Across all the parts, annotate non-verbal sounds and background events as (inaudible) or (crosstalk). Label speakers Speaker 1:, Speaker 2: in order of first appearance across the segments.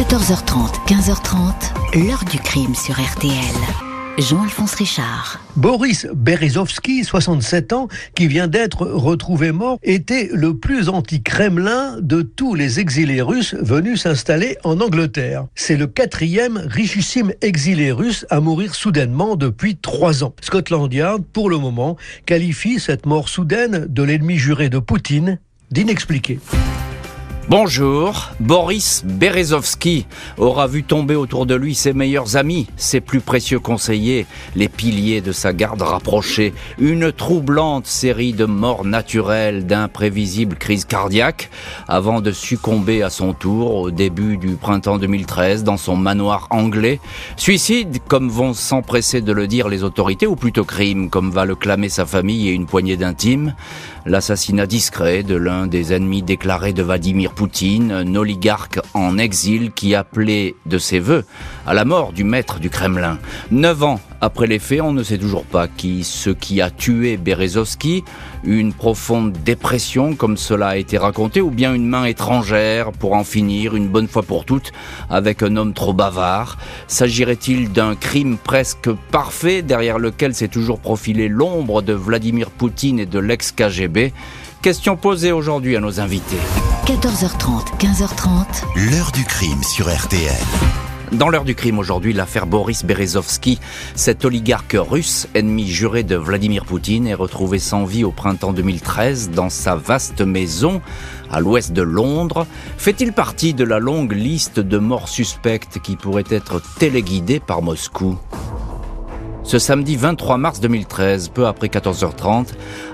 Speaker 1: 14h30, 15h30, l'heure du crime sur RTL. Jean-Alphonse Richard.
Speaker 2: Boris Berezovski, 67 ans, qui vient d'être retrouvé mort, était le plus anti-Kremlin de tous les exilés russes venus s'installer en Angleterre. C'est le quatrième richissime exilé russe à mourir soudainement depuis trois ans. Scotland Yard, pour le moment, qualifie cette mort soudaine de l'ennemi juré de Poutine d'inexpliqué.
Speaker 3: Bonjour, Boris Berezovski aura vu tomber autour de lui ses meilleurs amis, ses plus précieux conseillers, les piliers de sa garde rapprochée, une troublante série de morts naturelles, d'imprévisibles crises cardiaques, avant de succomber à son tour au début du printemps 2013 dans son manoir anglais. Suicide, comme vont s'empresser de le dire les autorités, ou plutôt crime, comme va le clamer sa famille et une poignée d'intimes l'assassinat discret de l'un des ennemis déclarés de Vladimir Poutine, un oligarque en exil qui appelait de ses voeux à la mort du maître du Kremlin. Neuf ans après les faits, on ne sait toujours pas qui, ce qui a tué Berezovski, une profonde dépression comme cela a été raconté, ou bien une main étrangère pour en finir une bonne fois pour toutes avec un homme trop bavard. S'agirait-il d'un crime presque parfait derrière lequel s'est toujours profilé l'ombre de Vladimir Poutine et de l'ex-KGB Question posée aujourd'hui à nos invités.
Speaker 1: 14h30, 15h30.
Speaker 4: L'heure du crime sur RTL.
Speaker 3: Dans l'heure du crime aujourd'hui, l'affaire Boris Berezovski, cet oligarque russe, ennemi juré de Vladimir Poutine, est retrouvé sans vie au printemps 2013 dans sa vaste maison à l'ouest de Londres. Fait-il partie de la longue liste de morts suspectes qui pourraient être téléguidées par Moscou? Ce samedi 23 mars 2013, peu après 14h30,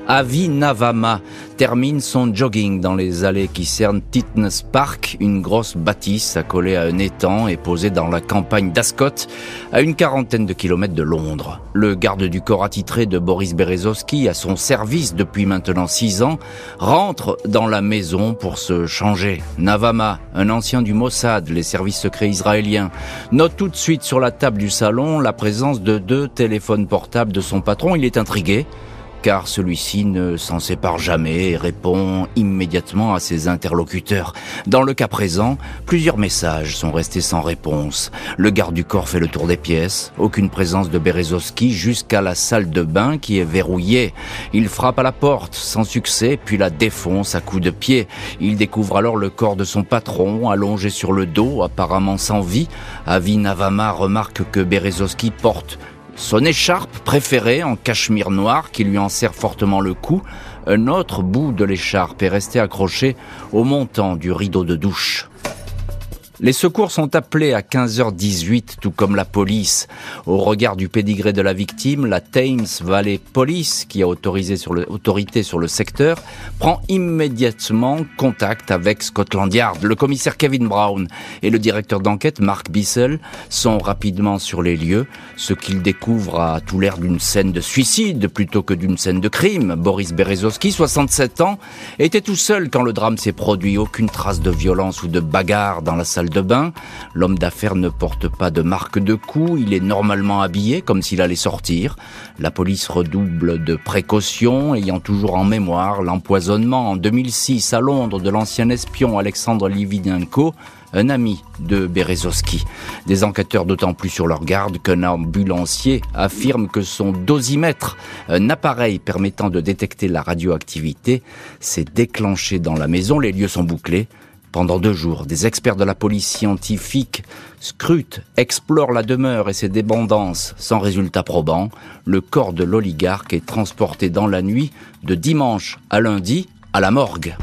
Speaker 3: Avi Navama termine son jogging dans les allées qui cernent Titnes Park, une grosse bâtisse accolée à un étang et posée dans la campagne d'Ascot, à une quarantaine de kilomètres de Londres. Le garde du corps attitré de Boris Berezovski, à son service depuis maintenant six ans, rentre dans la maison pour se changer. Navama, un ancien du Mossad, les services secrets israéliens, note tout de suite sur la table du salon la présence de deux téléphones portables de son patron. Il est intrigué car celui-ci ne s'en sépare jamais et répond immédiatement à ses interlocuteurs. Dans le cas présent, plusieurs messages sont restés sans réponse. Le garde du corps fait le tour des pièces, aucune présence de Berezovski jusqu'à la salle de bain qui est verrouillée. Il frappe à la porte sans succès, puis la défonce à coups de pied. Il découvre alors le corps de son patron, allongé sur le dos, apparemment sans vie. Avi Navama remarque que Berezovski porte son écharpe préférée en cachemire noir qui lui en serre fortement le cou, un autre bout de l'écharpe est resté accroché au montant du rideau de douche. Les secours sont appelés à 15h18, tout comme la police. Au regard du pédigré de la victime, la Thames Valley Police, qui a autorisé sur le, autorité sur le secteur, prend immédiatement contact avec Scotland Yard. Le commissaire Kevin Brown et le directeur d'enquête Mark Bissell sont rapidement sur les lieux. Ce qu'ils découvrent a tout l'air d'une scène de suicide plutôt que d'une scène de crime. Boris Berezovski, 67 ans, était tout seul quand le drame s'est produit. Aucune trace de violence ou de bagarre dans la salle de bain. L'homme d'affaires ne porte pas de marque de coup, il est normalement habillé comme s'il allait sortir. La police redouble de précautions, ayant toujours en mémoire l'empoisonnement en 2006 à Londres de l'ancien espion Alexandre Livinenko, un ami de Berezovski. Des enquêteurs d'autant plus sur leur garde qu'un ambulancier affirme que son dosimètre, un appareil permettant de détecter la radioactivité, s'est déclenché dans la maison. Les lieux sont bouclés. Pendant deux jours, des experts de la police scientifique scrutent, explorent la demeure et ses dépendances sans résultat probant. Le corps de l'oligarque est transporté dans la nuit de dimanche à lundi à la morgue.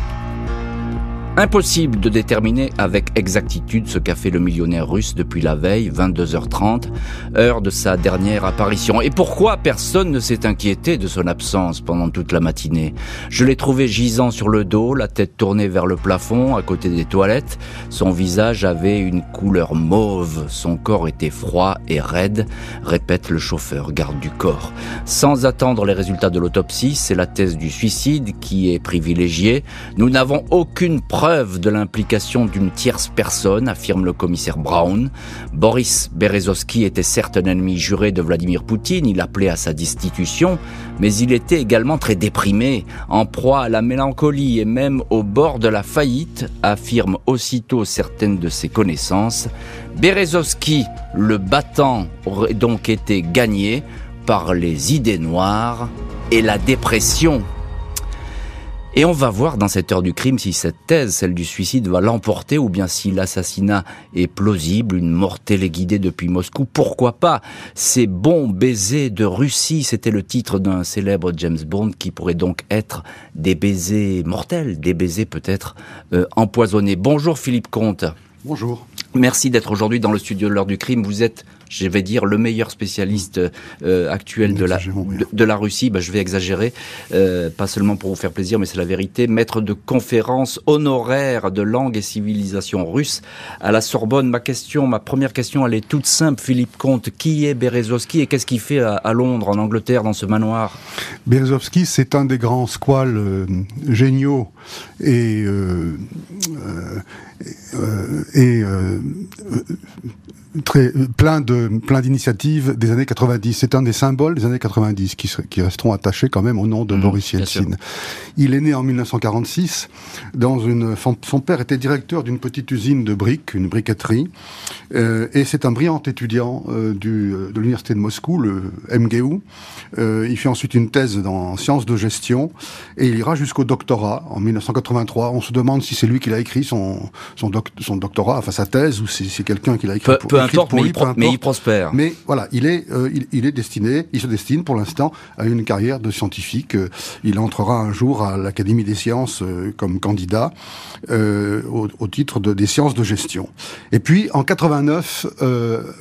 Speaker 3: Impossible de déterminer avec exactitude ce qu'a fait le millionnaire russe depuis la veille, 22h30, heure de sa dernière apparition. Et pourquoi personne ne s'est inquiété de son absence pendant toute la matinée? Je l'ai trouvé gisant sur le dos, la tête tournée vers le plafond, à côté des toilettes. Son visage avait une couleur mauve, son corps était froid et raide, répète le chauffeur garde du corps. Sans attendre les résultats de l'autopsie, c'est la thèse du suicide qui est privilégiée. Nous n'avons aucune preuve de l'implication d'une tierce personne, affirme le commissaire Brown. Boris Berezovsky était certes un ennemi juré de Vladimir Poutine, il appelait à sa destitution, mais il était également très déprimé, en proie à la mélancolie et même au bord de la faillite, affirment aussitôt certaines de ses connaissances. Berezovsky, le battant, aurait donc été gagné par les idées noires et la dépression. Et on va voir dans cette heure du crime si cette thèse, celle du suicide, va l'emporter ou bien si l'assassinat est plausible, une mort téléguidée depuis Moscou. Pourquoi pas Ces bons baisers de Russie, c'était le titre d'un célèbre James Bond qui pourrait donc être des baisers mortels, des baisers peut-être euh, empoisonnés. Bonjour Philippe Comte.
Speaker 4: Bonjour.
Speaker 3: Merci d'être aujourd'hui dans le studio de l'heure du crime. Vous êtes je vais dire, le meilleur spécialiste euh, actuel de la, de, la Russie, bah, je vais exagérer, euh, pas seulement pour vous faire plaisir, mais c'est la vérité, maître de conférence honoraire de langue et civilisation russe à la Sorbonne. Ma question, ma première question, elle est toute simple, Philippe Comte. Qui est Berezovski et qu'est-ce qu'il fait à, Londres, en Angleterre, dans ce manoir?
Speaker 4: Berezovski, c'est un des grands squales euh, géniaux et, et très plein de plein d'initiatives des années 90. C'est un des symboles des années 90 qui, qui resteront attachés quand même au nom de mmh, Boris Yeltsin. Il est né en 1946 dans une son père était directeur d'une petite usine de briques, une briqueterie, euh, et c'est un brillant étudiant euh, du, de l'université de Moscou, le MGU. Euh, il fait ensuite une thèse dans sciences de gestion et il ira jusqu'au doctorat en 1983. On se demande si c'est lui qui l'a écrit son son, son doctorat, enfin sa thèse, ou si c'est quelqu'un qui l'a écrit.
Speaker 3: pour, mais, il prospère.
Speaker 4: Mais voilà, il est, euh, il, est destiné, il se destine pour l'instant à une carrière de scientifique. Euh, il entrera un jour à l'Académie des sciences euh, comme candidat au, titre de, des sciences de gestion. Et puis en 89,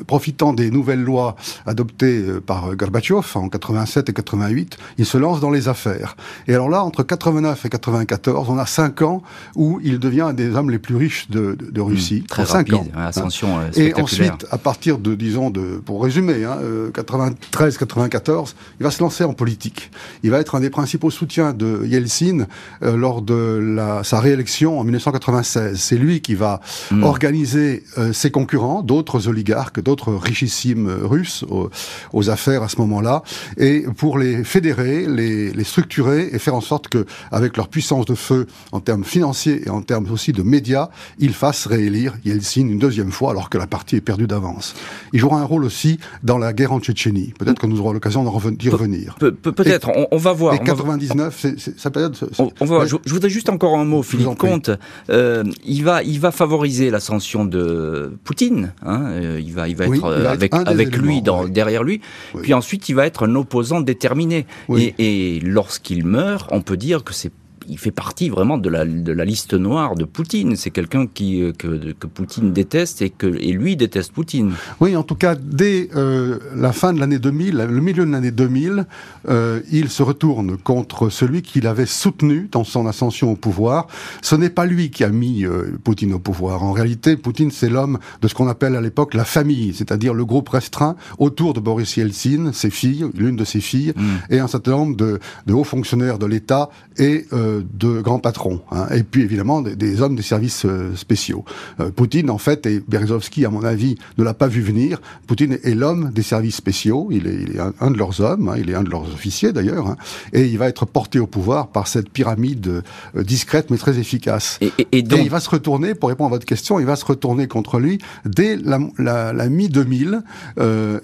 Speaker 4: profitant des nouvelles lois adoptées par Gorbatchev en 87 et 88, il se lance dans les affaires. Et alors là, entre 89 et 94, on a cinq ans où il devient un des hommes les plus riches de, de, Russie.
Speaker 3: Mmh, très rapide, ans. ascension
Speaker 4: Et ensuite, à partir de, disons, de, pour résumer, hein, 93-94, euh, il va se lancer en politique. Il va être un des principaux soutiens de Yeltsin euh, lors de la, sa réélection en 1996. C'est lui qui va hmm. organiser euh, ses concurrents, d'autres oligarques, d'autres richissimes russes aux, aux, affaires à ce moment-là, et pour les fédérer, les, les structurer et faire en sorte que, avec leur puissance de feu en termes financiers et en termes aussi de médias, ils fassent réélire Yeltsin une deuxième fois alors que la partie est perdue d'avance. Il jouera un rôle aussi dans la guerre en Tchétchénie. Peut-être que nous aurons l'occasion d'y revenir.
Speaker 3: peut-être, on, va voir.
Speaker 4: Et 99, c'est sa période.
Speaker 3: On, va Je, voudrais juste encore un mot, Philippe Comte. Euh, il va, il va favoriser l'ascension de Poutine. Hein, euh, il va, il va être avec, avec lui, dans, derrière lui. Puis ensuite, il va être un opposant déterminé. Et, et lorsqu'il meurt, on peut dire que c'est il fait partie vraiment de la, de la liste noire de Poutine. C'est quelqu'un qui euh, que, que, Poutine déteste et que et lui déteste Poutine.
Speaker 4: Oui, en tout cas, dès euh, la fin de l'année 2000, le milieu de l'année 2000, euh, il se retourne contre celui qu'il avait soutenu dans son ascension au pouvoir. Ce n'est pas lui qui a mis euh, Poutine au pouvoir. En réalité, Poutine, c'est l'homme de ce qu'on appelle à l'époque la famille, c'est-à-dire le groupe restreint autour de Boris Yeltsin, ses filles, l'une de ses filles, mm. et un certain nombre de, de hauts fonctionnaires de l'État et de grands patrons, hein, et puis évidemment des, hommes des services euh, spéciaux. Euh, Poutine, en fait, et Berezovski, à mon avis, ne l'a pas vu venir. Poutine est l'homme des services spéciaux, il est, il est un, de leurs hommes, hein, il est un de leurs officiers d'ailleurs, hein, et il va être porté au pouvoir par cette pyramide euh, discrète mais très efficace.
Speaker 3: Et, et, donc...
Speaker 4: il va se retourner, pour répondre à votre question, il va se retourner contre lui dès la, la, la mi-2000,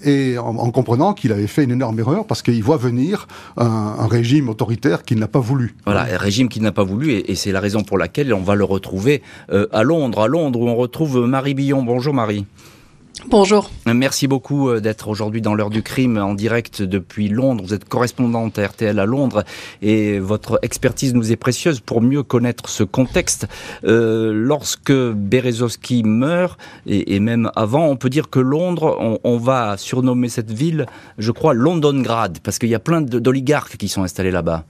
Speaker 4: et en, en comprenant qu'il avait fait une énorme erreur parce qu'il voit venir un, un régime autoritaire qu'il n'a pas voulu.
Speaker 3: Voilà, un régime qui n'a pas voulu, et, c'est la raison pour laquelle on va le retrouver euh, à Londres, à Londres où on retrouve Marie Billon. Bonjour Marie.
Speaker 5: Bonjour.
Speaker 3: Merci beaucoup euh, d'être aujourd'hui dans l'heure du crime en direct depuis Londres. Vous êtes correspondante à RTL à Londres et votre expertise nous est précieuse pour mieux connaître ce contexte. Euh, lorsque Berezovski meurt et, même avant, on peut dire que Londres, on, on, va surnommer cette ville, je crois, Londongrad, parce qu'il y a plein d'oligarques qui sont installés là-bas.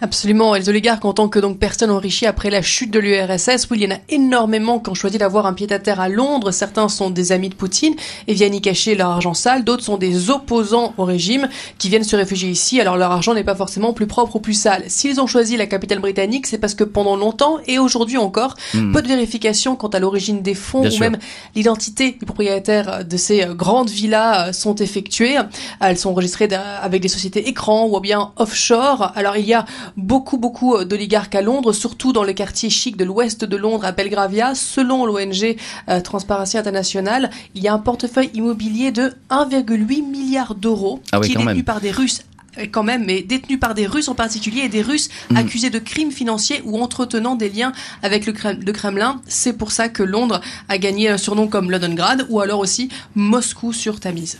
Speaker 5: Absolument. Et les oligarques, en tant que donc personnes enrichies après la chute de l'URSS, oui, il y en a énormément qui ont choisi d'avoir un pied-à-terre à Londres. Certains sont des amis de Poutine et viennent y cacher leur argent sale. D'autres sont des opposants au régime qui viennent se réfugier ici. Alors leur argent n'est pas forcément plus propre ou plus sale. S'ils ont choisi la capitale britannique, c'est parce que pendant longtemps et aujourd'hui encore, hmm. peu de vérifications quant à l'origine des fonds ou même l'identité du propriétaire de ces grandes villas sont effectuées. Elles sont enregistrées avec des sociétés écrans ou bien offshore. Alors il y a beaucoup, beaucoup euh, d'oligarques à Londres, surtout dans le quartier chic de l'ouest de Londres, à Belgravia. Selon l'ONG euh, Transparency International, il y a un portefeuille immobilier de 1,8 milliard d'euros
Speaker 3: ah
Speaker 5: qui
Speaker 3: est
Speaker 5: détenu par des Russes euh, quand même, mais détenu par des Russes en particulier, et des Russes mm. accusés de crimes financiers ou entretenant des liens avec le, Kremlin. C'est pour ça que Londres a gagné un surnom comme Londongrad, ou alors aussi Moscou sur Tamise.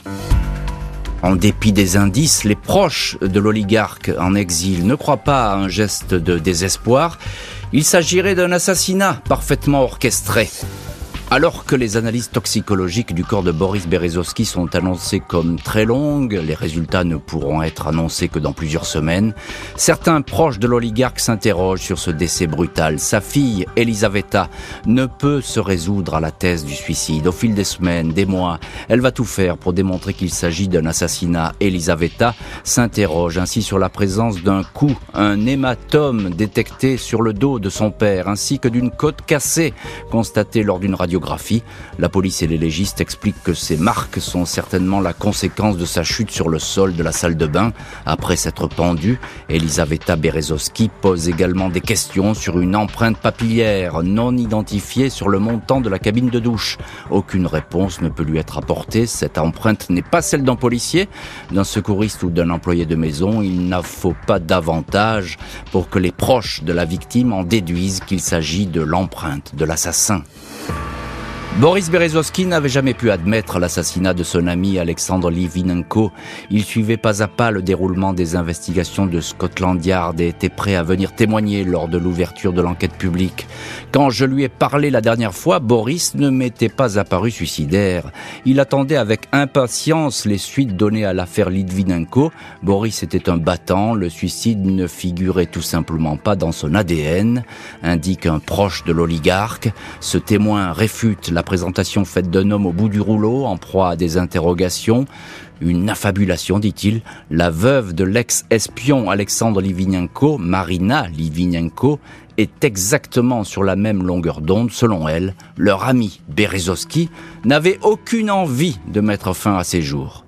Speaker 3: En dépit des indices, les proches de l'oligarque en exil ne croient pas à un geste de désespoir. Il s'agirait d'un assassinat parfaitement orchestré. Alors que les analyses toxicologiques du corps de Boris Berezovsky sont annoncées comme très longues, les résultats ne pourront être annoncés que dans plusieurs semaines, certains proches de l'oligarque s'interrogent sur ce décès brutal. Sa fille, Elisaveta, ne peut se résoudre à la thèse du suicide. Au fil des semaines, des mois, elle va tout faire pour démontrer qu'il s'agit d'un assassinat. Elisaveta s'interroge ainsi sur la présence d'un coup, un hématome détecté sur le dos de son père, ainsi que d'une côte cassée constatée lors d'une radio la police et les légistes expliquent que ces marques sont certainement la conséquence de sa chute sur le sol de la salle de bain après s'être pendue. Elisaveta Berezowski pose également des questions sur une empreinte papillaire non identifiée sur le montant de la cabine de douche. Aucune réponse ne peut lui être apportée. Cette empreinte n'est pas celle d'un policier, d'un secouriste ou d'un employé de maison. Il n'en faut pas davantage pour que les proches de la victime en déduisent qu'il s'agit de l'empreinte de l'assassin. Boris Berezovsky n'avait jamais pu admettre l'assassinat de son ami Alexandre Livinenko. Il suivait pas à pas le déroulement des investigations de Scotland Yard et était prêt à venir témoigner lors de l'ouverture de l'enquête publique. Quand je lui ai parlé la dernière fois, Boris ne m'était pas apparu suicidaire. Il attendait avec impatience les suites données à l'affaire Litvinenko. Boris était un battant, le suicide ne figurait tout simplement pas dans son ADN, indique un proche de l'oligarque. Ce témoin réfute la présentation faite d'un homme au bout du rouleau, en proie à des interrogations. Une affabulation, dit-il. La veuve de l'ex-espion Alexandre Livinenko, Marina Livinenko, est exactement sur la même longueur d'onde. Selon elle, leur ami Berezovski n'avait aucune envie de mettre fin à ses jours.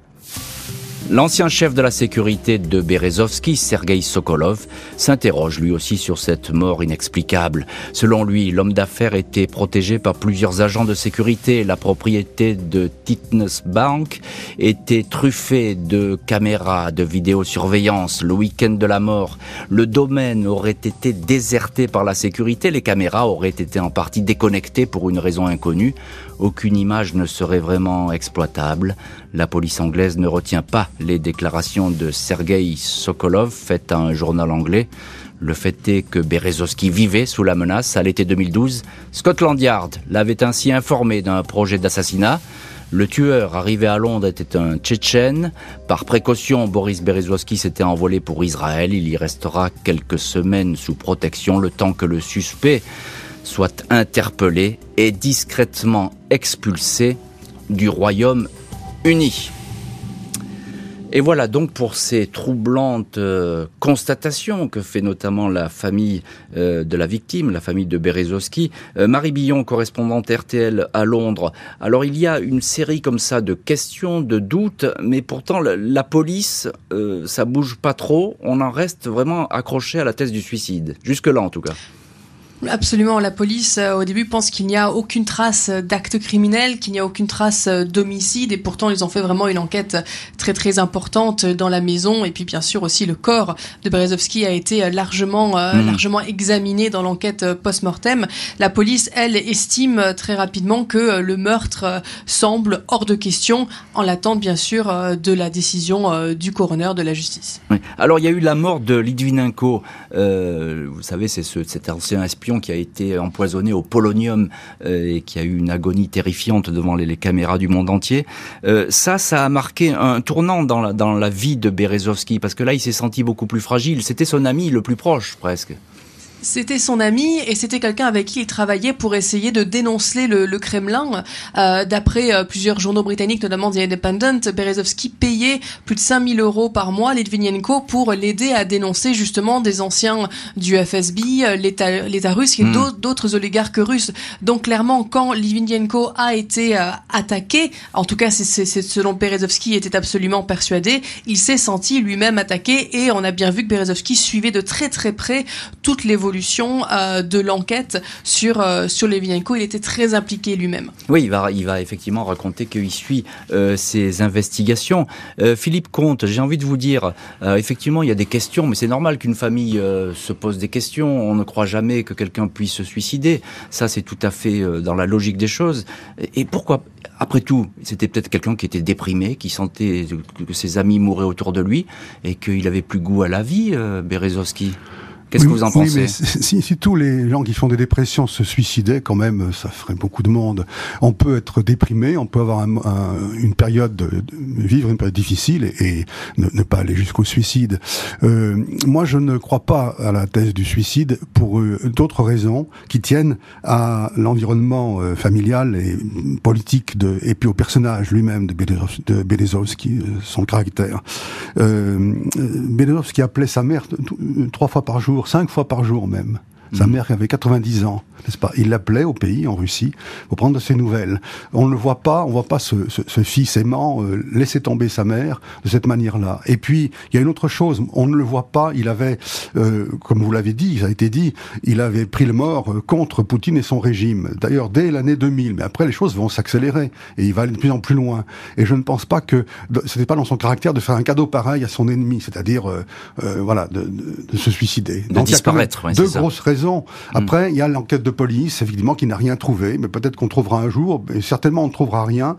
Speaker 3: L'ancien chef de la sécurité de Berezovski, Sergei Sokolov, s'interroge lui aussi sur cette mort inexplicable. Selon lui, l'homme d'affaires était protégé par plusieurs agents de sécurité. La propriété de Titnes Bank était truffée de caméras de vidéosurveillance. Le week-end de la mort, le domaine aurait été déserté par la sécurité. Les caméras auraient été en partie déconnectées pour une raison inconnue. Aucune image ne serait vraiment exploitable. La police anglaise ne retient pas les déclarations de Sergei Sokolov faites à un journal anglais. Le fait est que Berezovski vivait sous la menace à l'été 2012. Scotland Yard l'avait ainsi informé d'un projet d'assassinat. Le tueur arrivé à Londres était un Tchétchène. Par précaution, Boris Berezovski s'était envolé pour Israël. Il y restera quelques semaines sous protection le temps que le suspect soit interpellé et discrètement expulsé du Royaume-Uni. Et voilà donc pour ces troublantes euh, constatations que fait notamment la famille euh, de la victime, la famille de Berezowski. Euh, Marie Billon, correspondante RTL à Londres. Alors il y a une série comme ça de questions, de doutes, mais pourtant la, police, ça bouge pas trop. On en reste vraiment accroché à la thèse du suicide. Jusque là en tout cas.
Speaker 5: Absolument. La police, euh, au début, pense qu'il n'y a aucune trace d'acte criminel, qu'il n'y a aucune trace d'homicide, et pourtant, ils ont fait vraiment une enquête très très importante dans la maison. Et puis, bien sûr, aussi le corps de Berezovski a été largement euh, hmm. largement examiné dans l'enquête post-mortem. La police, elle, estime très rapidement que le meurtre semble hors de question, en l'attente, bien sûr, de la décision du coroner de la justice.
Speaker 3: Alors, il y a eu la mort de Litvinenko. Euh, vous savez, c'est ce, cet ancien espion qui a été empoisonné au polonium et qui a eu une agonie terrifiante devant les, caméras du monde entier. ça, ça a marqué un tournant dans la, dans la vie de Berezovski parce que là, il s'est senti beaucoup plus fragile. C'était son ami le plus proche, presque.
Speaker 5: C'était son ami et c'était quelqu'un avec qui il travaillait pour essayer de dénoncer le, le Kremlin. Euh, D'après euh, plusieurs journaux britanniques, notamment The Independent, Berezovsky payait plus de 5000 euros par mois Litvinenko pour l'aider à dénoncer justement des anciens du FSB, euh, l'État russe et hmm. d'autres oligarques russes. Donc clairement, quand Litvinenko a été euh, attaqué, en tout cas c'est selon Berezovsky était absolument persuadé, il s'est senti lui-même attaqué et on a bien vu que Berezovsky suivait de très très près toute l'évolution euh, de l'enquête sur euh, sur Il était très impliqué lui-même.
Speaker 3: Oui, il va il va effectivement raconter qu'il suit euh, ces investigations. Philippe Comte, j'ai envie de vous dire, effectivement, il y a des questions, mais c'est normal qu'une famille se pose des questions. On ne croit jamais que quelqu'un puisse se suicider. Ça, c'est tout à fait dans la logique des choses. Et pourquoi après tout, c'était peut-être quelqu'un qui était déprimé, qui sentait que ses amis mouraient autour de lui et qu'il avait plus goût à la vie. Qu'est-ce que vous en pensez mais
Speaker 4: si, si, tous les gens qui font des dépressions se suicidaient, quand même, ça ferait beaucoup de monde. On peut être déprimé, on peut avoir un, une période, de, vivre une période difficile et, ne, pas aller jusqu'au suicide. Euh, moi, je ne crois pas à la thèse du suicide pour euh, d'autres raisons qui tiennent à l'environnement euh, familial et politique de, et puis au personnage lui-même de, Belezovski, euh, son caractère. Euh, Belezovski appelait sa mère trois fois par jour cinq fois par jour même. Sa mhm. mère avait 90 ans, n'est-ce pas? Il l'appelait au pays, en Russie, pour prendre de ses nouvelles. On ne le voit pas, on voit pas ce, fils aimant euh, laisser tomber sa mère de cette manière-là. Et puis, il y a une autre chose, on ne le voit pas, il avait, euh, comme vous l'avez dit, ça a été dit, il avait pris le mort euh, contre Poutine et son régime. D'ailleurs, dès l'année 2000, mais après les choses vont s'accélérer, et il va aller de plus en plus loin. Et je ne pense pas que, ce n'était pas dans son caractère de faire un cadeau pareil à son ennemi, c'est-à-dire, voilà, de, se suicider.
Speaker 3: De disparaître,
Speaker 4: Deux grosses raisons Hmm. Après, il y a l'enquête de police, évidemment, qui n'a rien trouvé, mais peut-être qu'on trouvera un jour, et certainement on ne trouvera rien.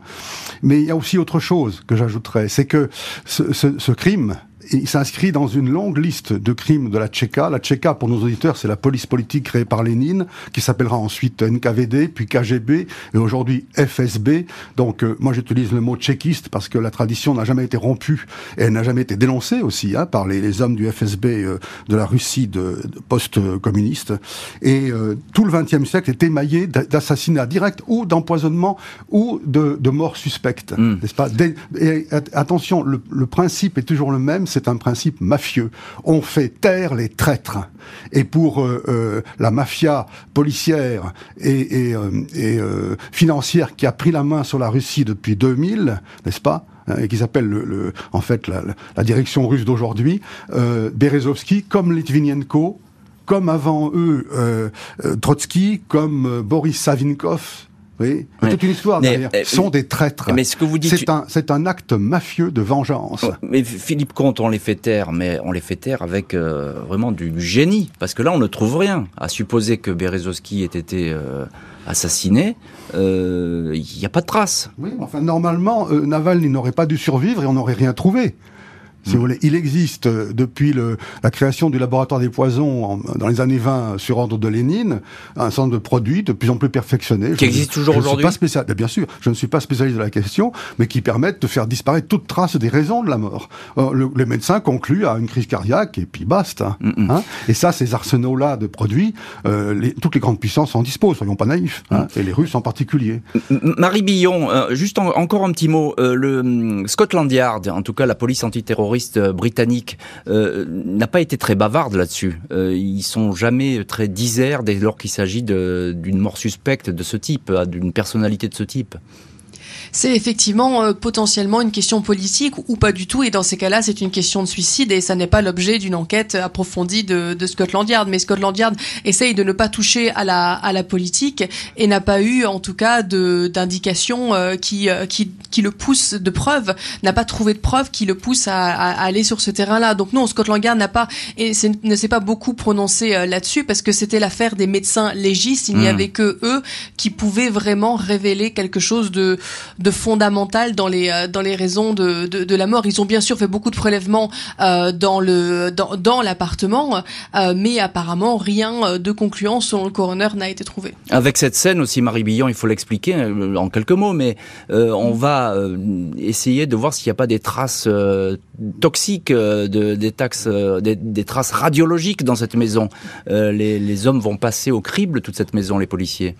Speaker 4: Mais il y a aussi autre chose que j'ajouterais, c'est que ce, ce crime, il s'inscrit dans une longue liste de crimes de la Tchéka. La Tchéka, pour nos auditeurs, c'est la police politique créée par Lénine, qui s'appellera ensuite NKVD, puis KGB, et aujourd'hui FSB. Donc, euh, moi, j'utilise le mot tchéquiste parce que la tradition n'a jamais été rompue et elle n'a jamais été dénoncée aussi hein, par les, les, hommes du FSB euh, de la Russie de, post-communiste. Et euh, tout le XXe siècle est émaillé d'assassinats directs ou d'empoisonnement ou de, de morts suspectes, hmm. n'est-ce pas? Et attention, le, le principe est toujours le même c'est un principe mafieux. On fait taire les traîtres. Et pour euh, euh, la mafia policière et, euh, financière qui a pris la main sur la Russie depuis 2000, n'est-ce pas hein, et qui s'appelle le, en fait la, direction russe d'aujourd'hui, Berezovski, comme Litvinenko, comme avant eux Trotsky, comme Boris Savinkov, oui, c'est toute une histoire derrière. Euh, sont des traîtres.
Speaker 3: Mais ce que vous dites,
Speaker 4: c'est un, c'est un acte mafieux de vengeance.
Speaker 3: Mais Philippe Comte, on les fait taire, mais on les fait taire avec euh, vraiment du, génie, parce que là, on ne trouve rien. À supposer que Berezovski ait été euh, assassiné, il n'y a pas de traces.
Speaker 4: Oui, enfin normalement, Naval n'aurait pas dû survivre et on n'aurait rien trouvé. Si vous voulez, il existe euh, depuis le, la création du laboratoire des poisons dans les années 20 sur ordre de Lénine un centre de produits de plus en plus perfectionné.
Speaker 3: Qui existe toujours aujourd'hui.
Speaker 4: Pas spécial, bien sûr, je ne suis pas spécialiste de la question, mais qui permettent de faire disparaître toute trace des raisons de la mort. Euh, le, les médecins concluent à une crise cardiaque et puis basta. Hein. Et ça, ces arsenaux-là de produits, euh, les, toutes les grandes puissances en disposent. Soyons pas naïfs, hein, et les Russes en particulier.
Speaker 3: Marie Billon, euh, juste encore un petit mot. Euh, le Scotland Yard, en tout cas la police antiterroriste euh, britannique euh, n'a pas été très bavarde là-dessus. Euh, ils sont jamais très diserts dès lors qu'il s'agit d'une mort suspecte de ce type, d'une personnalité de ce type
Speaker 5: c'est effectivement euh, potentiellement une question politique ou pas du tout. Et dans ces cas-là, c'est une question de suicide et ça n'est pas l'objet d'une enquête approfondie de, de, Scotland Yard. Mais Scotland Yard essaye de ne pas toucher à la, à la politique et n'a pas eu, en tout cas, d'indications euh, qui, euh, qui, qui le poussent de preuves, n'a pas trouvé de preuves qui le poussent à, à, aller sur ce terrain-là. Donc non, Scotland Yard n'a pas et ne s'est pas beaucoup prononcé là-dessus parce que c'était l'affaire des médecins légistes. Il n'y hmm. avait que eux qui pouvaient vraiment révéler quelque chose de de fondamental dans les dans les raisons de, de, la mort. Ils ont bien sûr fait beaucoup de prélèvements dans le dans, dans l'appartement, mais apparemment rien de concluant selon le coroner n'a été trouvé.
Speaker 3: Avec cette scène aussi, Marie Billon, il faut l'expliquer en quelques mots, mais on va essayer de voir s'il n'y a pas des traces toxiques, des, des, traces radiologiques dans cette maison. les, les hommes vont passer au crible toute cette maison, les policiers.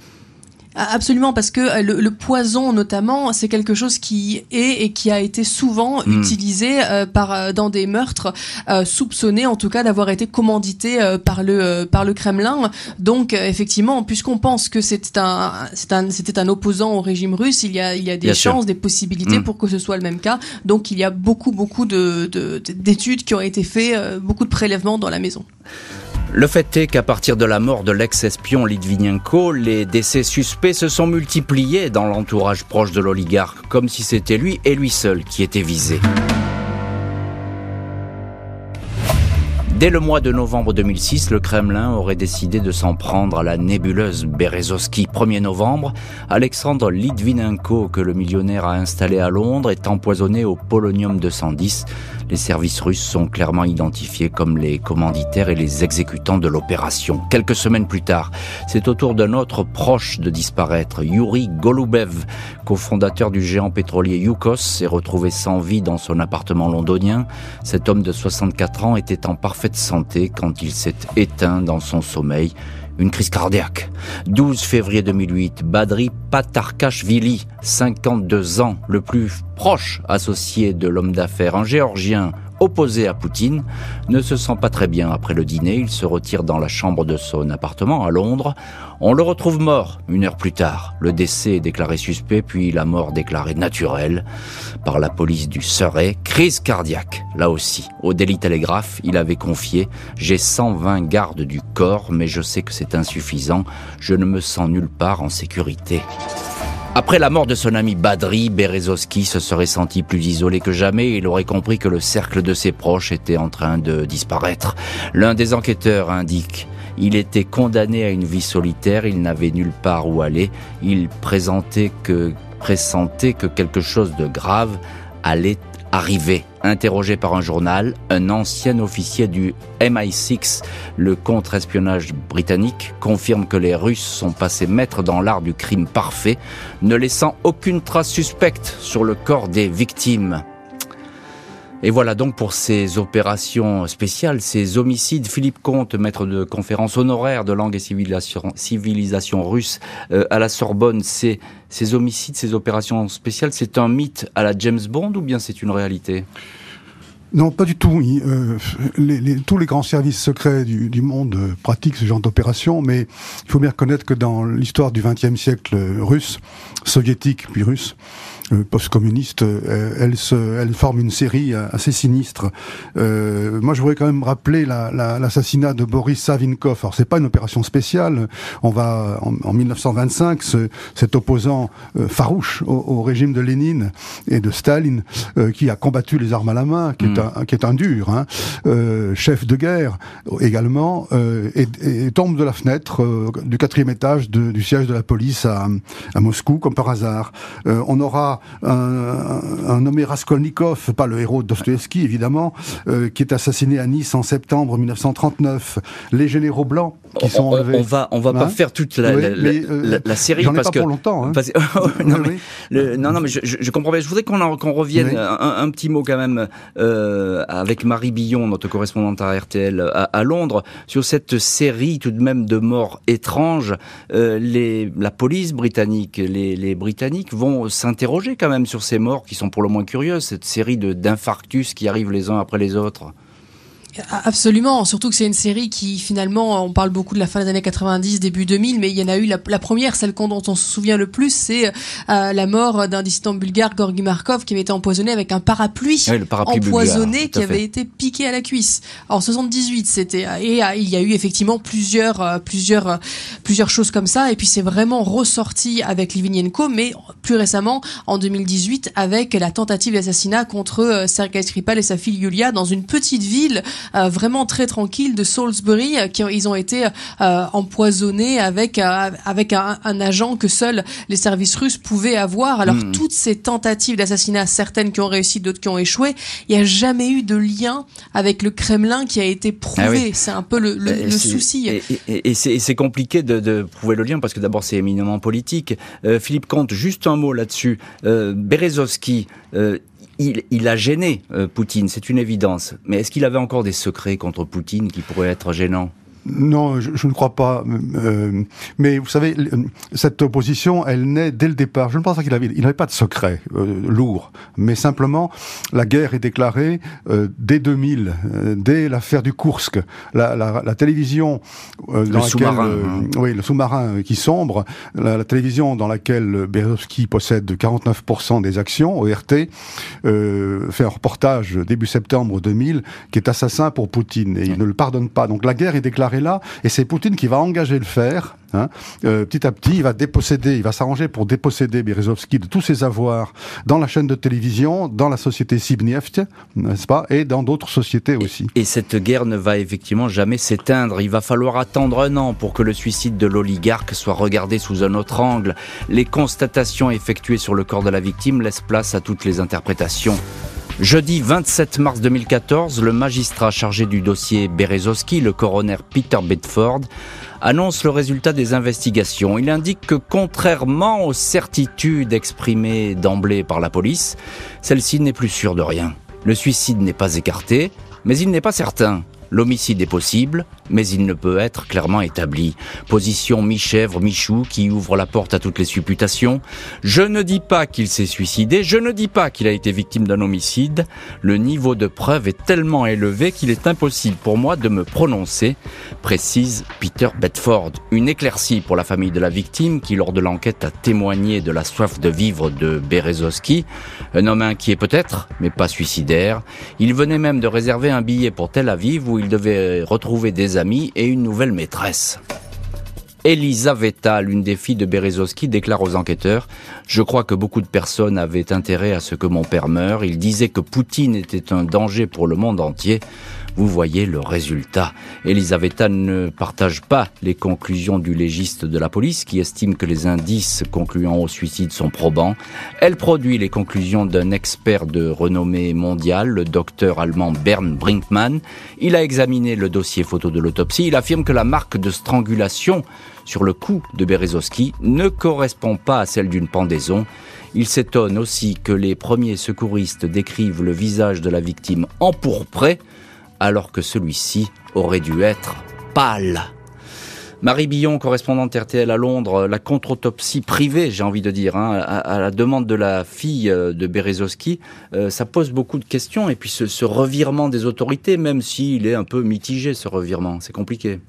Speaker 5: Ah, absolument, parce que euh, le, poison, notamment, c'est quelque chose qui est et qui a été souvent hmm. utilisé euh, par euh, dans des meurtres soupçonnés, en tout cas, d'avoir été commandité par le par le Kremlin. Donc, effectivement, puisqu'on pense que c'était un c'était un, opposant au régime russe, il y a il y a des chances, des possibilités hmm. pour que ce soit le même cas. Donc, il y a beaucoup beaucoup de d'études qui ont été faites, beaucoup de prélèvements dans la maison.
Speaker 3: Le fait est qu'à partir de la mort de l'ex-espion Litvinenko, les décès suspects se sont multipliés dans l'entourage proche de l'oligarque, comme si c'était lui et lui seul qui étaient visés. Dès le mois de novembre 2006, le Kremlin aurait décidé de s'en prendre à la nébuleuse Berezovski. 1er novembre, Alexandre Litvinenko, que le millionnaire a installé à Londres, est empoisonné au polonium 210. Les services russes sont clairement identifiés comme les commanditaires et les exécutants de l'opération. Quelques semaines plus tard, c'est au tour d'un autre proche de disparaître. Yuri Golubev, cofondateur du géant pétrolier Yukos, est retrouvé sans vie dans son appartement londonien. Cet homme de 64 ans était en parfaite santé quand il s'est éteint dans son sommeil une crise cardiaque. 12 février 2008, Badri Patarkashvili, 52 ans, le plus proche associé de l'homme d'affaires, un géorgien opposé à Poutine, ne se sent pas très bien après le dîner. Il se retire dans la chambre de son appartement à Londres. On le retrouve mort une heure plus tard. Le décès est déclaré suspect, puis la mort déclarée naturelle par la police du Surrey. Crise cardiaque, là aussi. Au Daily Telegraph, il avait confié J'ai 120 gardes du corps, mais je sais que c'est insuffisant. Je ne me sens nulle part en sécurité. Après la mort de son ami Badri, Berezovski se serait senti plus isolé que jamais et il aurait compris que le cercle de ses proches était en train de disparaître. L'un des enquêteurs indique il était condamné à une vie solitaire, il n'avait nulle part où aller, il présentait que, pressentait que quelque chose de grave allait Arrivé, interrogé par un journal, un ancien officier du MI6, le contre-espionnage britannique, confirme que les Russes sont passés maîtres dans l'art du crime parfait, ne laissant aucune trace suspecte sur le corps des victimes. Et voilà donc pour ces opérations spéciales, ces homicides. Philippe Comte, maître de conférence honoraire de langue et civilisation, russe euh, à la Sorbonne, ces, ces homicides, ces opérations spéciales, c'est un mythe à la James Bond ou bien c'est une réalité?
Speaker 4: Non, pas du tout. Euh, tous les grands services secrets du, monde euh, pratiquent ce genre d'opération, mais il faut bien reconnaître que dans l'histoire du XXe siècle russe, soviétique puis russe, euh, post-communiste, euh, elle, se, elle forme une série assez sinistre. Euh, moi, je voudrais quand même rappeler l'assassinat de Boris Savinkov. Alors, c'est pas une opération spéciale. On va en, en 1925, ce, cet opposant farouche au, régime de Lénine et de Staline, qui a combattu les armes à la main, qui, est, hmm. un, qui est un dur, hein, chef de guerre également, et, et, tombe de la fenêtre du quatrième étage de, du siège de la police à, à Moscou, comme par hasard. on aura un, nommé Raskolnikov, pas le héros de Dostoevsky évidemment, euh, qui est assassiné à Nice en septembre 1939. Les généraux blancs qui sont enlevés.
Speaker 3: On va, on va pas hein faire toute la, la, euh, série parce
Speaker 4: pas pour longtemps. Hein. (laughs)
Speaker 3: non, mais, non, non, mais je, je, comprends bien. Je voudrais qu'on qu'on revienne un, petit mot quand même euh, avec Marie Billon, notre correspondante à RTL à, Londres, sur cette série tout de même de morts étranges. les, la police britannique, les, les Britanniques vont s'interroger quand même sur ces morts qui sont pour le moins curieuses, cette série d'infarctus qui arrivent les uns après les autres.
Speaker 5: Absolument, surtout que c'est une série qui finalement, on parle beaucoup de la fin des années 90, début 2000, mais il y en a eu la, première, celle dont on se souvient le plus, c'est euh, la mort d'un dissident bulgare, Gorgi Markov, qui avait été empoisonné avec un parapluie, empoisonné qui avait été piqué à la cuisse. En 78, c'était et euh, il y a eu effectivement plusieurs euh, plusieurs plusieurs choses comme ça, et puis c'est vraiment ressorti avec Livinienko, mais plus récemment en 2018 avec la tentative d'assassinat contre Sergei Skripal et sa fille Yulia dans une petite ville vraiment très tranquille de Salisbury, qui ils ont été empoisonnés avec avec un, un, agent que seuls les services russes pouvaient avoir. Alors hmm. toutes ces tentatives d'assassinat, certaines qui ont réussi, d'autres qui ont échoué, il n'y a jamais eu de lien avec le Kremlin qui a été prouvé. Ah c'est un peu le, le, souci.
Speaker 3: Et, et c'est compliqué de, de, prouver le lien parce que d'abord c'est éminemment politique. Euh, Philippe Comte, juste un mot là-dessus. Euh, Berezovski, euh, il, il, a gêné euh, Poutine, c'est une évidence. Mais est-ce qu'il avait encore des secrets contre Poutine qui pourraient être gênants?
Speaker 4: Non, je, ne crois pas. Euh, mais vous savez, cette opposition, elle naît dès le départ. Je ne pense pas qu'il avait, il n'avait pas de secret euh, lourd, mais simplement la guerre est déclarée euh, dès 2000, dès l'affaire du Kursk. La, la, la télévision
Speaker 3: dans le sous-marin, hein.
Speaker 4: oui, le sous-marin qui sombre, la, télévision dans laquelle Berezovski possède 49% des actions, ORT, fait un reportage début septembre 2000 qui est assassin pour Poutine et il ne le pardonne pas. Donc la guerre est déclarée là, et c'est Poutine qui va engager le faire. Hein. Euh, petit à petit, il va déposséder, il va s'arranger pour déposséder Berezovski de tous ses avoirs dans la chaîne de télévision, dans la société Sibneft, n'est-ce pas, et dans d'autres sociétés aussi.
Speaker 3: Et, cette guerre ne va effectivement jamais s'éteindre. Il va falloir attendre un an pour que le suicide de l'oligarque soit regardé sous un autre angle. Les constatations effectuées sur le corps de la victime laissent place à toutes les interprétations. Jeudi 27 mars 2014, le magistrat chargé du dossier Berezowski, le coroner Peter Bedford, annonce le résultat des investigations. Il indique que contrairement aux certitudes exprimées d'emblée par la police, celle-ci n'est plus sûre de rien. Le suicide n'est pas écarté, mais il n'est pas certain. L'homicide est possible, mais il ne peut être clairement établi. Position mi-chèvre, mi-chou qui ouvre la porte à toutes les supputations. Je ne dis pas qu'il s'est suicidé, je ne dis pas qu'il a été victime d'un homicide. Le niveau de preuve est tellement élevé qu'il est impossible pour moi de me prononcer, précise Peter Bedford. Une éclaircie pour la famille de la victime qui, lors de l'enquête, a témoigné de la soif de vivre de Berezowski. Un homme inquiet peut-être, mais pas suicidaire. Il venait même de réserver un billet pour Tel Aviv où il devait retrouver des amis et une nouvelle maîtresse. Elisaveta, l'une des filles de Berezovski, déclare aux enquêteurs Je crois que beaucoup de personnes avaient intérêt à ce que mon père meure. Il disait que Poutine était un danger pour le monde entier. Vous voyez le résultat. Elisaveta ne partage pas les conclusions du légiste de la police qui estime que les indices concluant au suicide sont probants. Elle produit les conclusions d'un expert de renommée mondiale, le docteur allemand Bernd Brinkmann. Il a examiné le dossier photo de l'autopsie. Il affirme que la marque de strangulation sur le cou de Berezovski ne correspond pas à celle d'une pendaison. Il s'étonne aussi que les premiers secouristes décrivent le visage de la victime empourpré, alors que celui-ci aurait dû être pâle. Marie Billon, correspondante RTL à Londres, la contre-autopsie privée, j'ai envie de dire, hein, à, la demande de la fille euh, de Berezovski, euh, ça pose beaucoup de questions. Et puis ce, ce revirement des autorités, même s'il est un peu mitigé, ce revirement, c'est compliqué.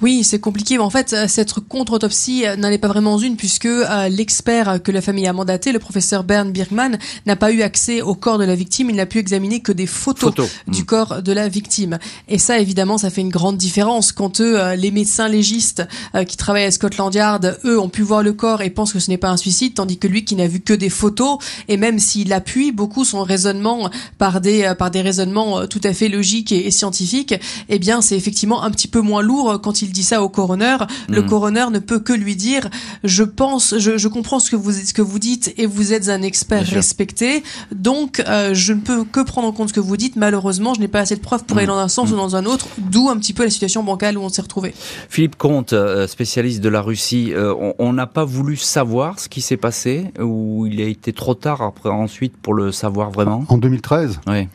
Speaker 5: Oui, c'est compliqué. En fait, euh, cette contre-autopsie euh, n'en est pas vraiment une puisque euh, l'expert que la famille a mandaté, le professeur Bernd Birkman, n'a pas eu accès au corps de la victime. Il n'a pu examiner que des photos du mm. corps de la victime. Et ça, évidemment, ça fait une grande différence. Quand eux, les médecins légistes qui travaillent à Scotland Yard, eux, ont pu voir le corps et pensent que ce n'est pas un suicide, tandis que lui, qui n'a vu que des photos, et même s'il appuie beaucoup son raisonnement par des par des raisonnements tout à fait logiques et, scientifiques, eh bien, c'est effectivement un petit peu moins lourd quand il dit ça au coroner, le hmm. coroner ne peut que lui dire je pense, je, comprends ce que vous ce que vous dites et vous êtes un expert respecté, donc euh, je ne peux que prendre en compte ce que vous dites. Malheureusement, je n'ai pas assez de preuves pour aller hmm. dans un sens ou hmm. dans un autre, d'où un petit peu la situation bancale où on s'est retrouvé.
Speaker 3: Philippe Comte, euh, spécialiste de la Russie, euh, on n'a pas voulu savoir ce qui s'est passé ou il a été trop tard après ensuite pour le savoir vraiment?
Speaker 4: En 2013
Speaker 3: Oui.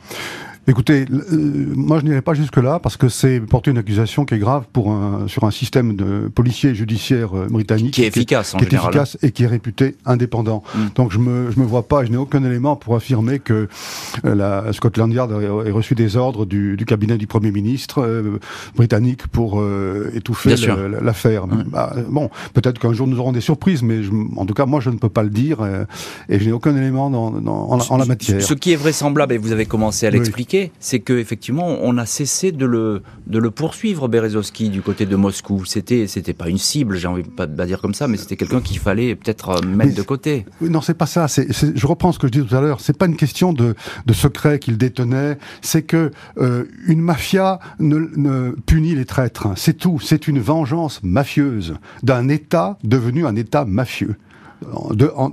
Speaker 4: Écoutez, euh, moi je n'irai pas jusque-là parce que c'est porter une accusation qui est grave pour un, sur un système de policier et judiciaire euh, britannique
Speaker 3: qui est efficace,
Speaker 4: qui, est efficace et qui est réputé indépendant. Mm. Donc je me je me vois pas, je n'ai aucun élément pour affirmer que euh, la Scotland Yard ait reçu des ordres du, du cabinet du Premier ministre britannique pour étouffer l'affaire. Mm. Bah, bon, peut-être qu'un jour nous aurons des surprises, mais en tout cas moi je ne peux pas le dire et je n'ai aucun élément dans, dans en, la matière.
Speaker 3: Ce qui est vraisemblable et vous avez commencé à l'expliquer c'est que effectivement, on a cessé de le, de le poursuivre, Berezovski, du côté de Moscou. C'était, c'était pas une cible, j'ai envie de pas dire comme ça, mais c'était quelqu'un qu'il fallait peut-être euh, mettre de côté.
Speaker 4: Non, c'est pas ça. Je reprends ce que je disais tout à l'heure. C'est pas une question de, de secret qu'il détenait. C'est que euh, une mafia ne, ne punit les traîtres. C'est tout. C'est une vengeance mafieuse d'un État devenu un État mafieux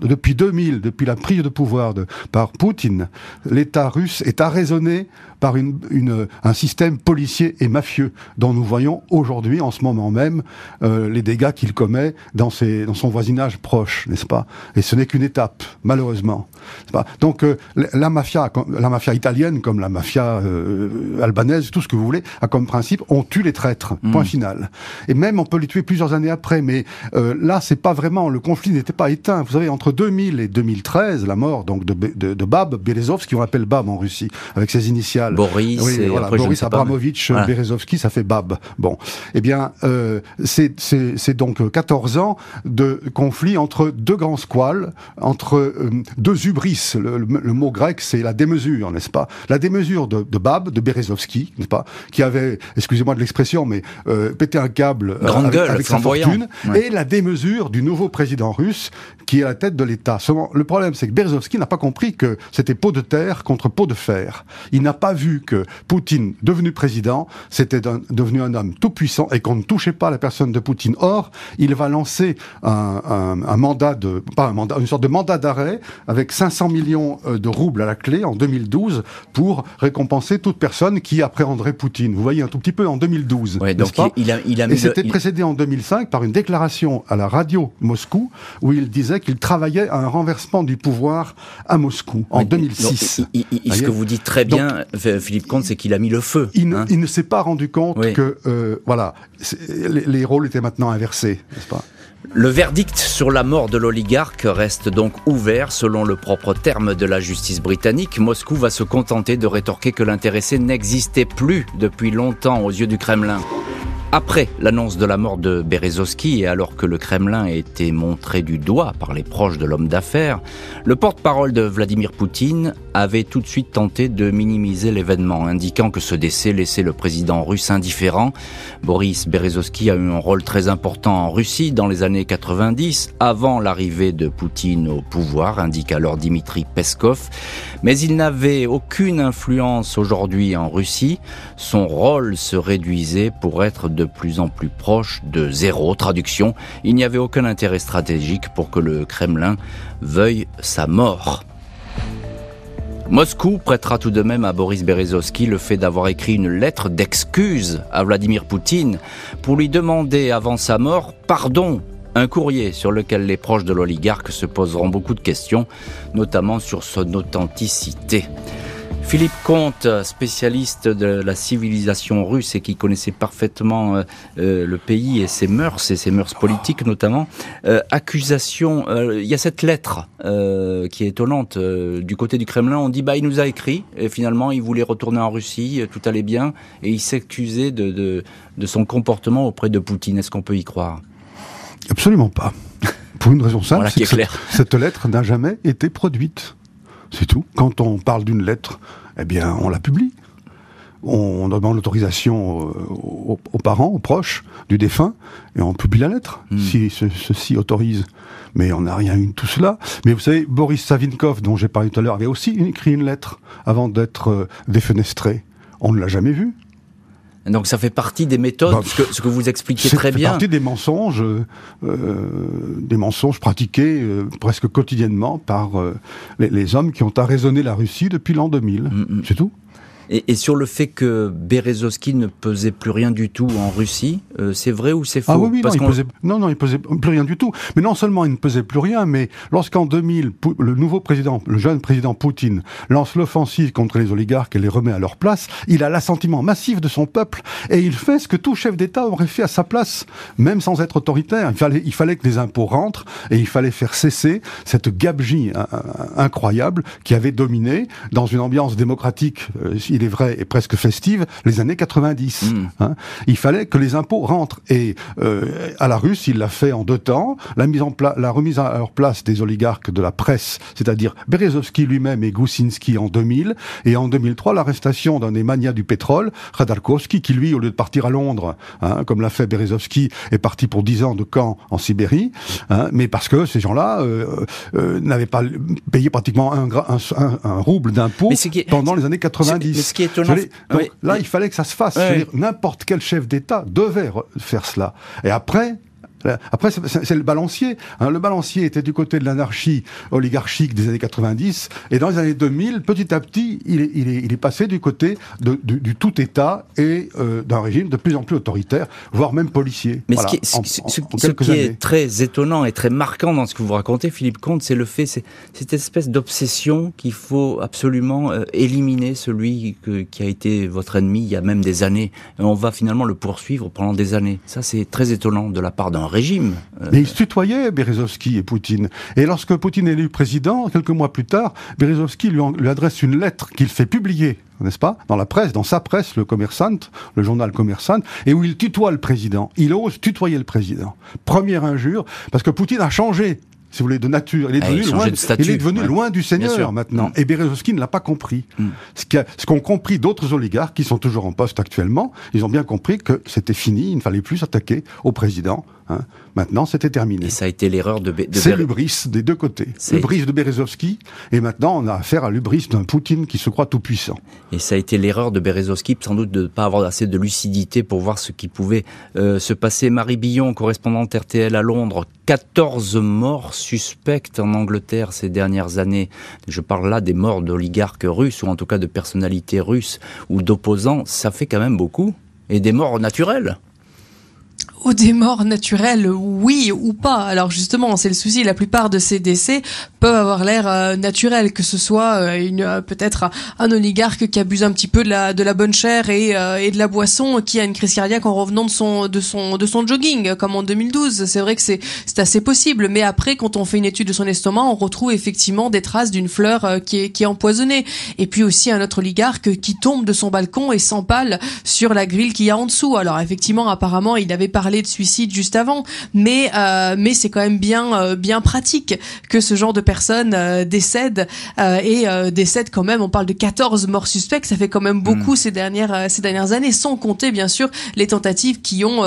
Speaker 4: depuis 2000, depuis la prise de pouvoir de, par Poutine, l'État russe est arraisonné par une, un système policier et mafieux dont nous voyons aujourd'hui, en ce moment même, euh, les dégâts qu'il commet dans, ses, dans son voisinage proche, n'est-ce pas? Et ce n'est qu'une étape, malheureusement. Pas? Donc euh, la mafia, la mafia italienne comme la mafia euh, albanaise, tout ce que vous voulez, a comme principe on tue les traîtres. Mmh. Point final. Et même on peut les tuer plusieurs années après. Mais là, c'est pas vraiment le conflit n'était pas éteint. Vous savez, entre 2000 et 2013, la mort donc de, de, de Bab Berezovski, qu'on appelle Bab en Russie, avec ses initiales.
Speaker 3: Boris,
Speaker 4: oui, voilà, Boris Abramovich, Berezovski, ça fait Bab. Bon, eh bien, euh, c'est donc 14 ans de conflit entre deux grands squales, entre euh, deux hubris. Le, le, mot grec, c'est la démesure, n'est-ce pas? La démesure de, de Bab, de Berezovski, n'est-ce pas? Qui avait, excusez-moi de l'expression, mais euh, pété un câble
Speaker 3: euh, avec, gueule,
Speaker 4: avec sa fortune, et la démesure du nouveau président russe qui est à la tête de l'État. Le problème, c'est que Berezovski n'a pas compris que c'était peau de terre contre peau de fer. Il n'a pas vu que Poutine, devenu président, c'était devenu un homme tout puissant et qu'on ne touchait pas la personne de Poutine. Or, il va lancer un, un, un mandat de, pas un mandat, une sorte de mandat d'arrêt avec 500 millions euh, de roubles à la clé en 2012 pour récompenser toute personne qui appréhenderait Poutine. Vous voyez un tout petit peu en 2012.
Speaker 3: Ouais, donc pas il, a, il a
Speaker 4: et c'était précédé en 2005 par une déclaration à la radio Moscou où il disait qu'il travaillait à un renversement du pouvoir à Moscou en 2006.
Speaker 3: ce que vous dites très bien, Philippe Comte, c'est qu'il a mis le feu.
Speaker 4: Il, hein. il, ne s'est pas rendu compte que, euh, voilà, les, les, rôles étaient maintenant inversés, n'est-ce pas?
Speaker 3: Le verdict sur la mort de l'oligarque reste donc ouvert selon le propre terme de la justice britannique. Moscou va se contenter de rétorquer que l'intéressé n'existait plus depuis longtemps aux yeux du Kremlin. Après l'annonce de la mort de Berezovski et alors que le Kremlin a été montré du doigt par les proches de l'homme d'affaires, le porte-parole de Vladimir Poutine avait tout de suite tenté de minimiser l'événement, indiquant que ce décès laissait le président russe indifférent. Boris Berezovski a eu un rôle très important en Russie dans les années 90, avant l'arrivée de Poutine au pouvoir, indique alors Dimitri Peskov, mais il n'avait aucune influence aujourd'hui en Russie. Son rôle se réduisait pour être de plus en plus proche de zéro. Traduction, il n'y avait aucun intérêt stratégique pour que le Kremlin veuille sa mort. Moscou prêtera tout de même à Boris Berezovski le fait d'avoir écrit une lettre d'excuse à Vladimir Poutine pour lui demander avant sa mort pardon un courrier sur lequel les proches de l'oligarque se poseront beaucoup de questions, notamment sur son authenticité. Philippe Comte, spécialiste de la civilisation russe et qui connaissait parfaitement euh, euh, le pays et ses mœurs et ses mœurs politiques notamment, euh, accusation, il y a cette lettre qui est étonnante du côté du Kremlin, on dit bah il nous a écrit et finalement il voulait retourner en Russie, tout allait bien et il s'accusait de, de, de son comportement auprès de Poutine. Est-ce qu'on peut y croire?
Speaker 4: Absolument pas. (laughs) Pour une raison simple, c'est que cette lettre n'a jamais été produite. C'est tout. Quand on parle d'une lettre, eh bien, on la publie. On demande l'autorisation euh, aux, parents, aux proches du défunt, et on publie la lettre, hmm. si ceci autorise. Mais on n'a rien eu de tout cela. Mais vous savez, Boris Savinkov, dont j'ai parlé tout à l'heure, avait aussi écrit une lettre avant d'être euh, défenestré. On ne l'a jamais vu.
Speaker 3: Donc ça fait partie des méthodes, bah, ce, que, vous expliquez très bien.
Speaker 4: Ça fait partie des mensonges, euh, des mensonges pratiqués euh, presque quotidiennement par euh, les, les, hommes qui ont arraisonné la Russie depuis l'an 2000. Mm, mm. C'est tout.
Speaker 3: Et, et, sur le fait que Berezovski ne pesait plus rien du tout en Russie, euh, c'est vrai ou c'est faux
Speaker 4: Ah oui, oui non, il pesait, non, non, il pesait plus rien du tout. Mais non seulement il ne pesait plus rien, mais lorsqu'en 2000, le nouveau président, le jeune président Poutine, lance l'offensive contre les oligarques et les remet à leur place, il a l'assentiment massif de son peuple et il fait ce que tout chef d'État aurait fait à sa place, même sans être autoritaire. Il fallait, il fallait que les impôts rentrent et il fallait faire cesser cette gabegie incroyable qui avait dominé dans une ambiance démocratique. Euh, il est vrai, et presque festive, les années 90. Mm. Hein. Il fallait que les impôts rentrent. Et euh, à la Russe, il l'a fait en deux temps. La, mise en la remise à leur place des oligarques de la presse, c'est-à-dire Berezovski lui-même et Goussinski en 2000, et en 2003, l'arrestation d'un des manias du pétrole, Khodorkovsky, qui lui, au lieu de partir à Londres, hein, comme l'a fait Berezovski, est parti pour 10 ans de camp en Sibérie, hein, mais parce que ces gens-là euh, euh, n'avaient pas payé pratiquement un, un, un, rouble d'impôts pendant les années 90.
Speaker 3: Mais ce qui est étonnant,
Speaker 4: donc, là, il fallait que ça se fasse. N'importe quel chef d'État devait faire cela. Et après, après, c'est le balancier. Hein. Le balancier était du côté de l'anarchie oligarchique des années 90, et dans les années 2000, petit à petit, il est, il est, il est passé du côté de, du, tout État et euh, d'un régime de plus en plus autoritaire, voire même policier.
Speaker 3: Mais ce qui, ce, qui est très étonnant et très marquant dans ce que vous racontez, Philippe Comte, c'est le fait, c'est cette espèce d'obsession qu'il faut absolument euh, éliminer celui qui a été votre ennemi il y a même des années. Et on va finalement le poursuivre pendant des années. Ça, c'est très étonnant de la part d'un régime.
Speaker 4: Mais ils se tutoyaient, Berezovski et Poutine. Et lorsque Poutine est élu président, quelques mois plus tard, Berezovski lui, lui adresse une lettre qu'il fait publier n'est-ce pas Dans la presse, dans sa presse, le commerçant, le journal commerçant, et où il tutoie le président. Il ose tutoyer le président. Première injure, parce que Poutine a changé si vous voulez, de nature. Il est ah, devenu, loin, il est devenu loin du Seigneur maintenant. Mm. Et Berezovski ne l'a pas compris. Mm. Ce qu'ont compris d'autres oligarques qui sont toujours en poste actuellement, ils ont bien compris que c'était fini, il ne fallait plus s'attaquer au président. Hein. Maintenant, c'était terminé.
Speaker 3: Et ça a été l'erreur de, de
Speaker 4: C'est l'ubris des deux côtés. L'ubris de Berezovski, et maintenant on a affaire à l'ubris d'un Poutine qui se croit tout puissant.
Speaker 3: Et ça a été l'erreur de Berezovski, sans doute de ne pas avoir assez de lucidité pour voir ce qui pouvait euh, se passer. Marie Billon, correspondante RTL à Londres, 14 morts suspectes en Angleterre ces dernières années. Je parle là des morts d'oligarques russes, ou en tout cas de personnalités russes ou d'opposants. Ça fait quand même beaucoup. Et des morts naturelles
Speaker 5: des morts naturelles, oui ou pas. Alors justement, c'est le souci. La plupart de ces décès peuvent avoir l'air euh, naturels, que ce soit euh, une euh, peut-être un oligarque qui abuse un petit peu de la de la bonne chair et, et de la boisson, qui a une crise cardiaque en revenant de son de son de son jogging, comme en 2012. C'est vrai que c'est c'est assez possible. Mais après, quand on fait une étude de son estomac, on retrouve effectivement des traces d'une fleur qui est qui est empoisonnée. Et puis aussi un autre oligarque qui tombe de son balcon et s'empale sur la grille qu'il y a en dessous. Alors effectivement, apparemment, il avait parlé de suicide juste avant, mais euh, mais c'est quand même bien euh, bien pratique que ce genre de personnes euh, décèdent et décèdent quand même. On parle de 14 morts suspects, ça fait quand même beaucoup hmm. ces dernières ces dernières années, sans compter bien sûr les tentatives qui ont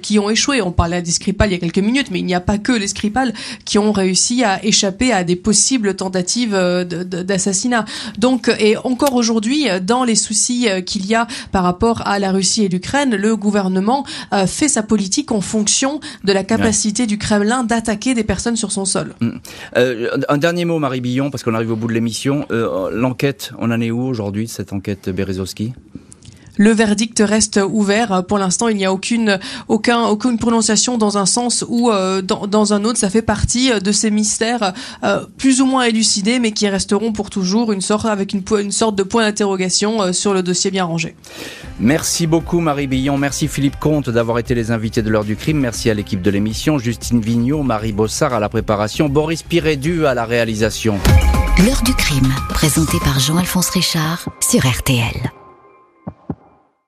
Speaker 5: qui ont échoué. On parlait des Skripal il y a quelques minutes, mais il n'y a pas que les Skripal qui ont réussi à échapper à des possibles tentatives d'assassinat. Donc et encore aujourd'hui, dans les soucis qu'il y a par rapport à la Russie et l'Ukraine, le gouvernement fait sa politique en fonction de la capacité du Kremlin d'attaquer des personnes sur son sol. Mm.
Speaker 3: Euh, un dernier mot, Marie Billon, parce qu'on arrive au bout de l'émission. Euh, l'enquête, on en est où aujourd'hui, cette enquête Berezovski
Speaker 5: le verdict reste ouvert. Pour l'instant, il n'y a aucune, aucun, aucune prononciation dans un sens ou euh, dans, dans, un autre. Ça fait partie de ces mystères euh, plus ou moins élucidés, mais qui resteront pour toujours une sorte, avec une, une sorte de point d'interrogation euh, sur le dossier bien rangé.
Speaker 3: Merci beaucoup Marie Billon, merci Philippe Comte d'avoir été les invités de l'heure du crime, merci à l'équipe de l'émission, Justine Vignot, Marie Bossard à la préparation, Boris Pirédu à la réalisation.
Speaker 1: L'heure du crime, présenté par Jean-Alphonse Richard sur RTL.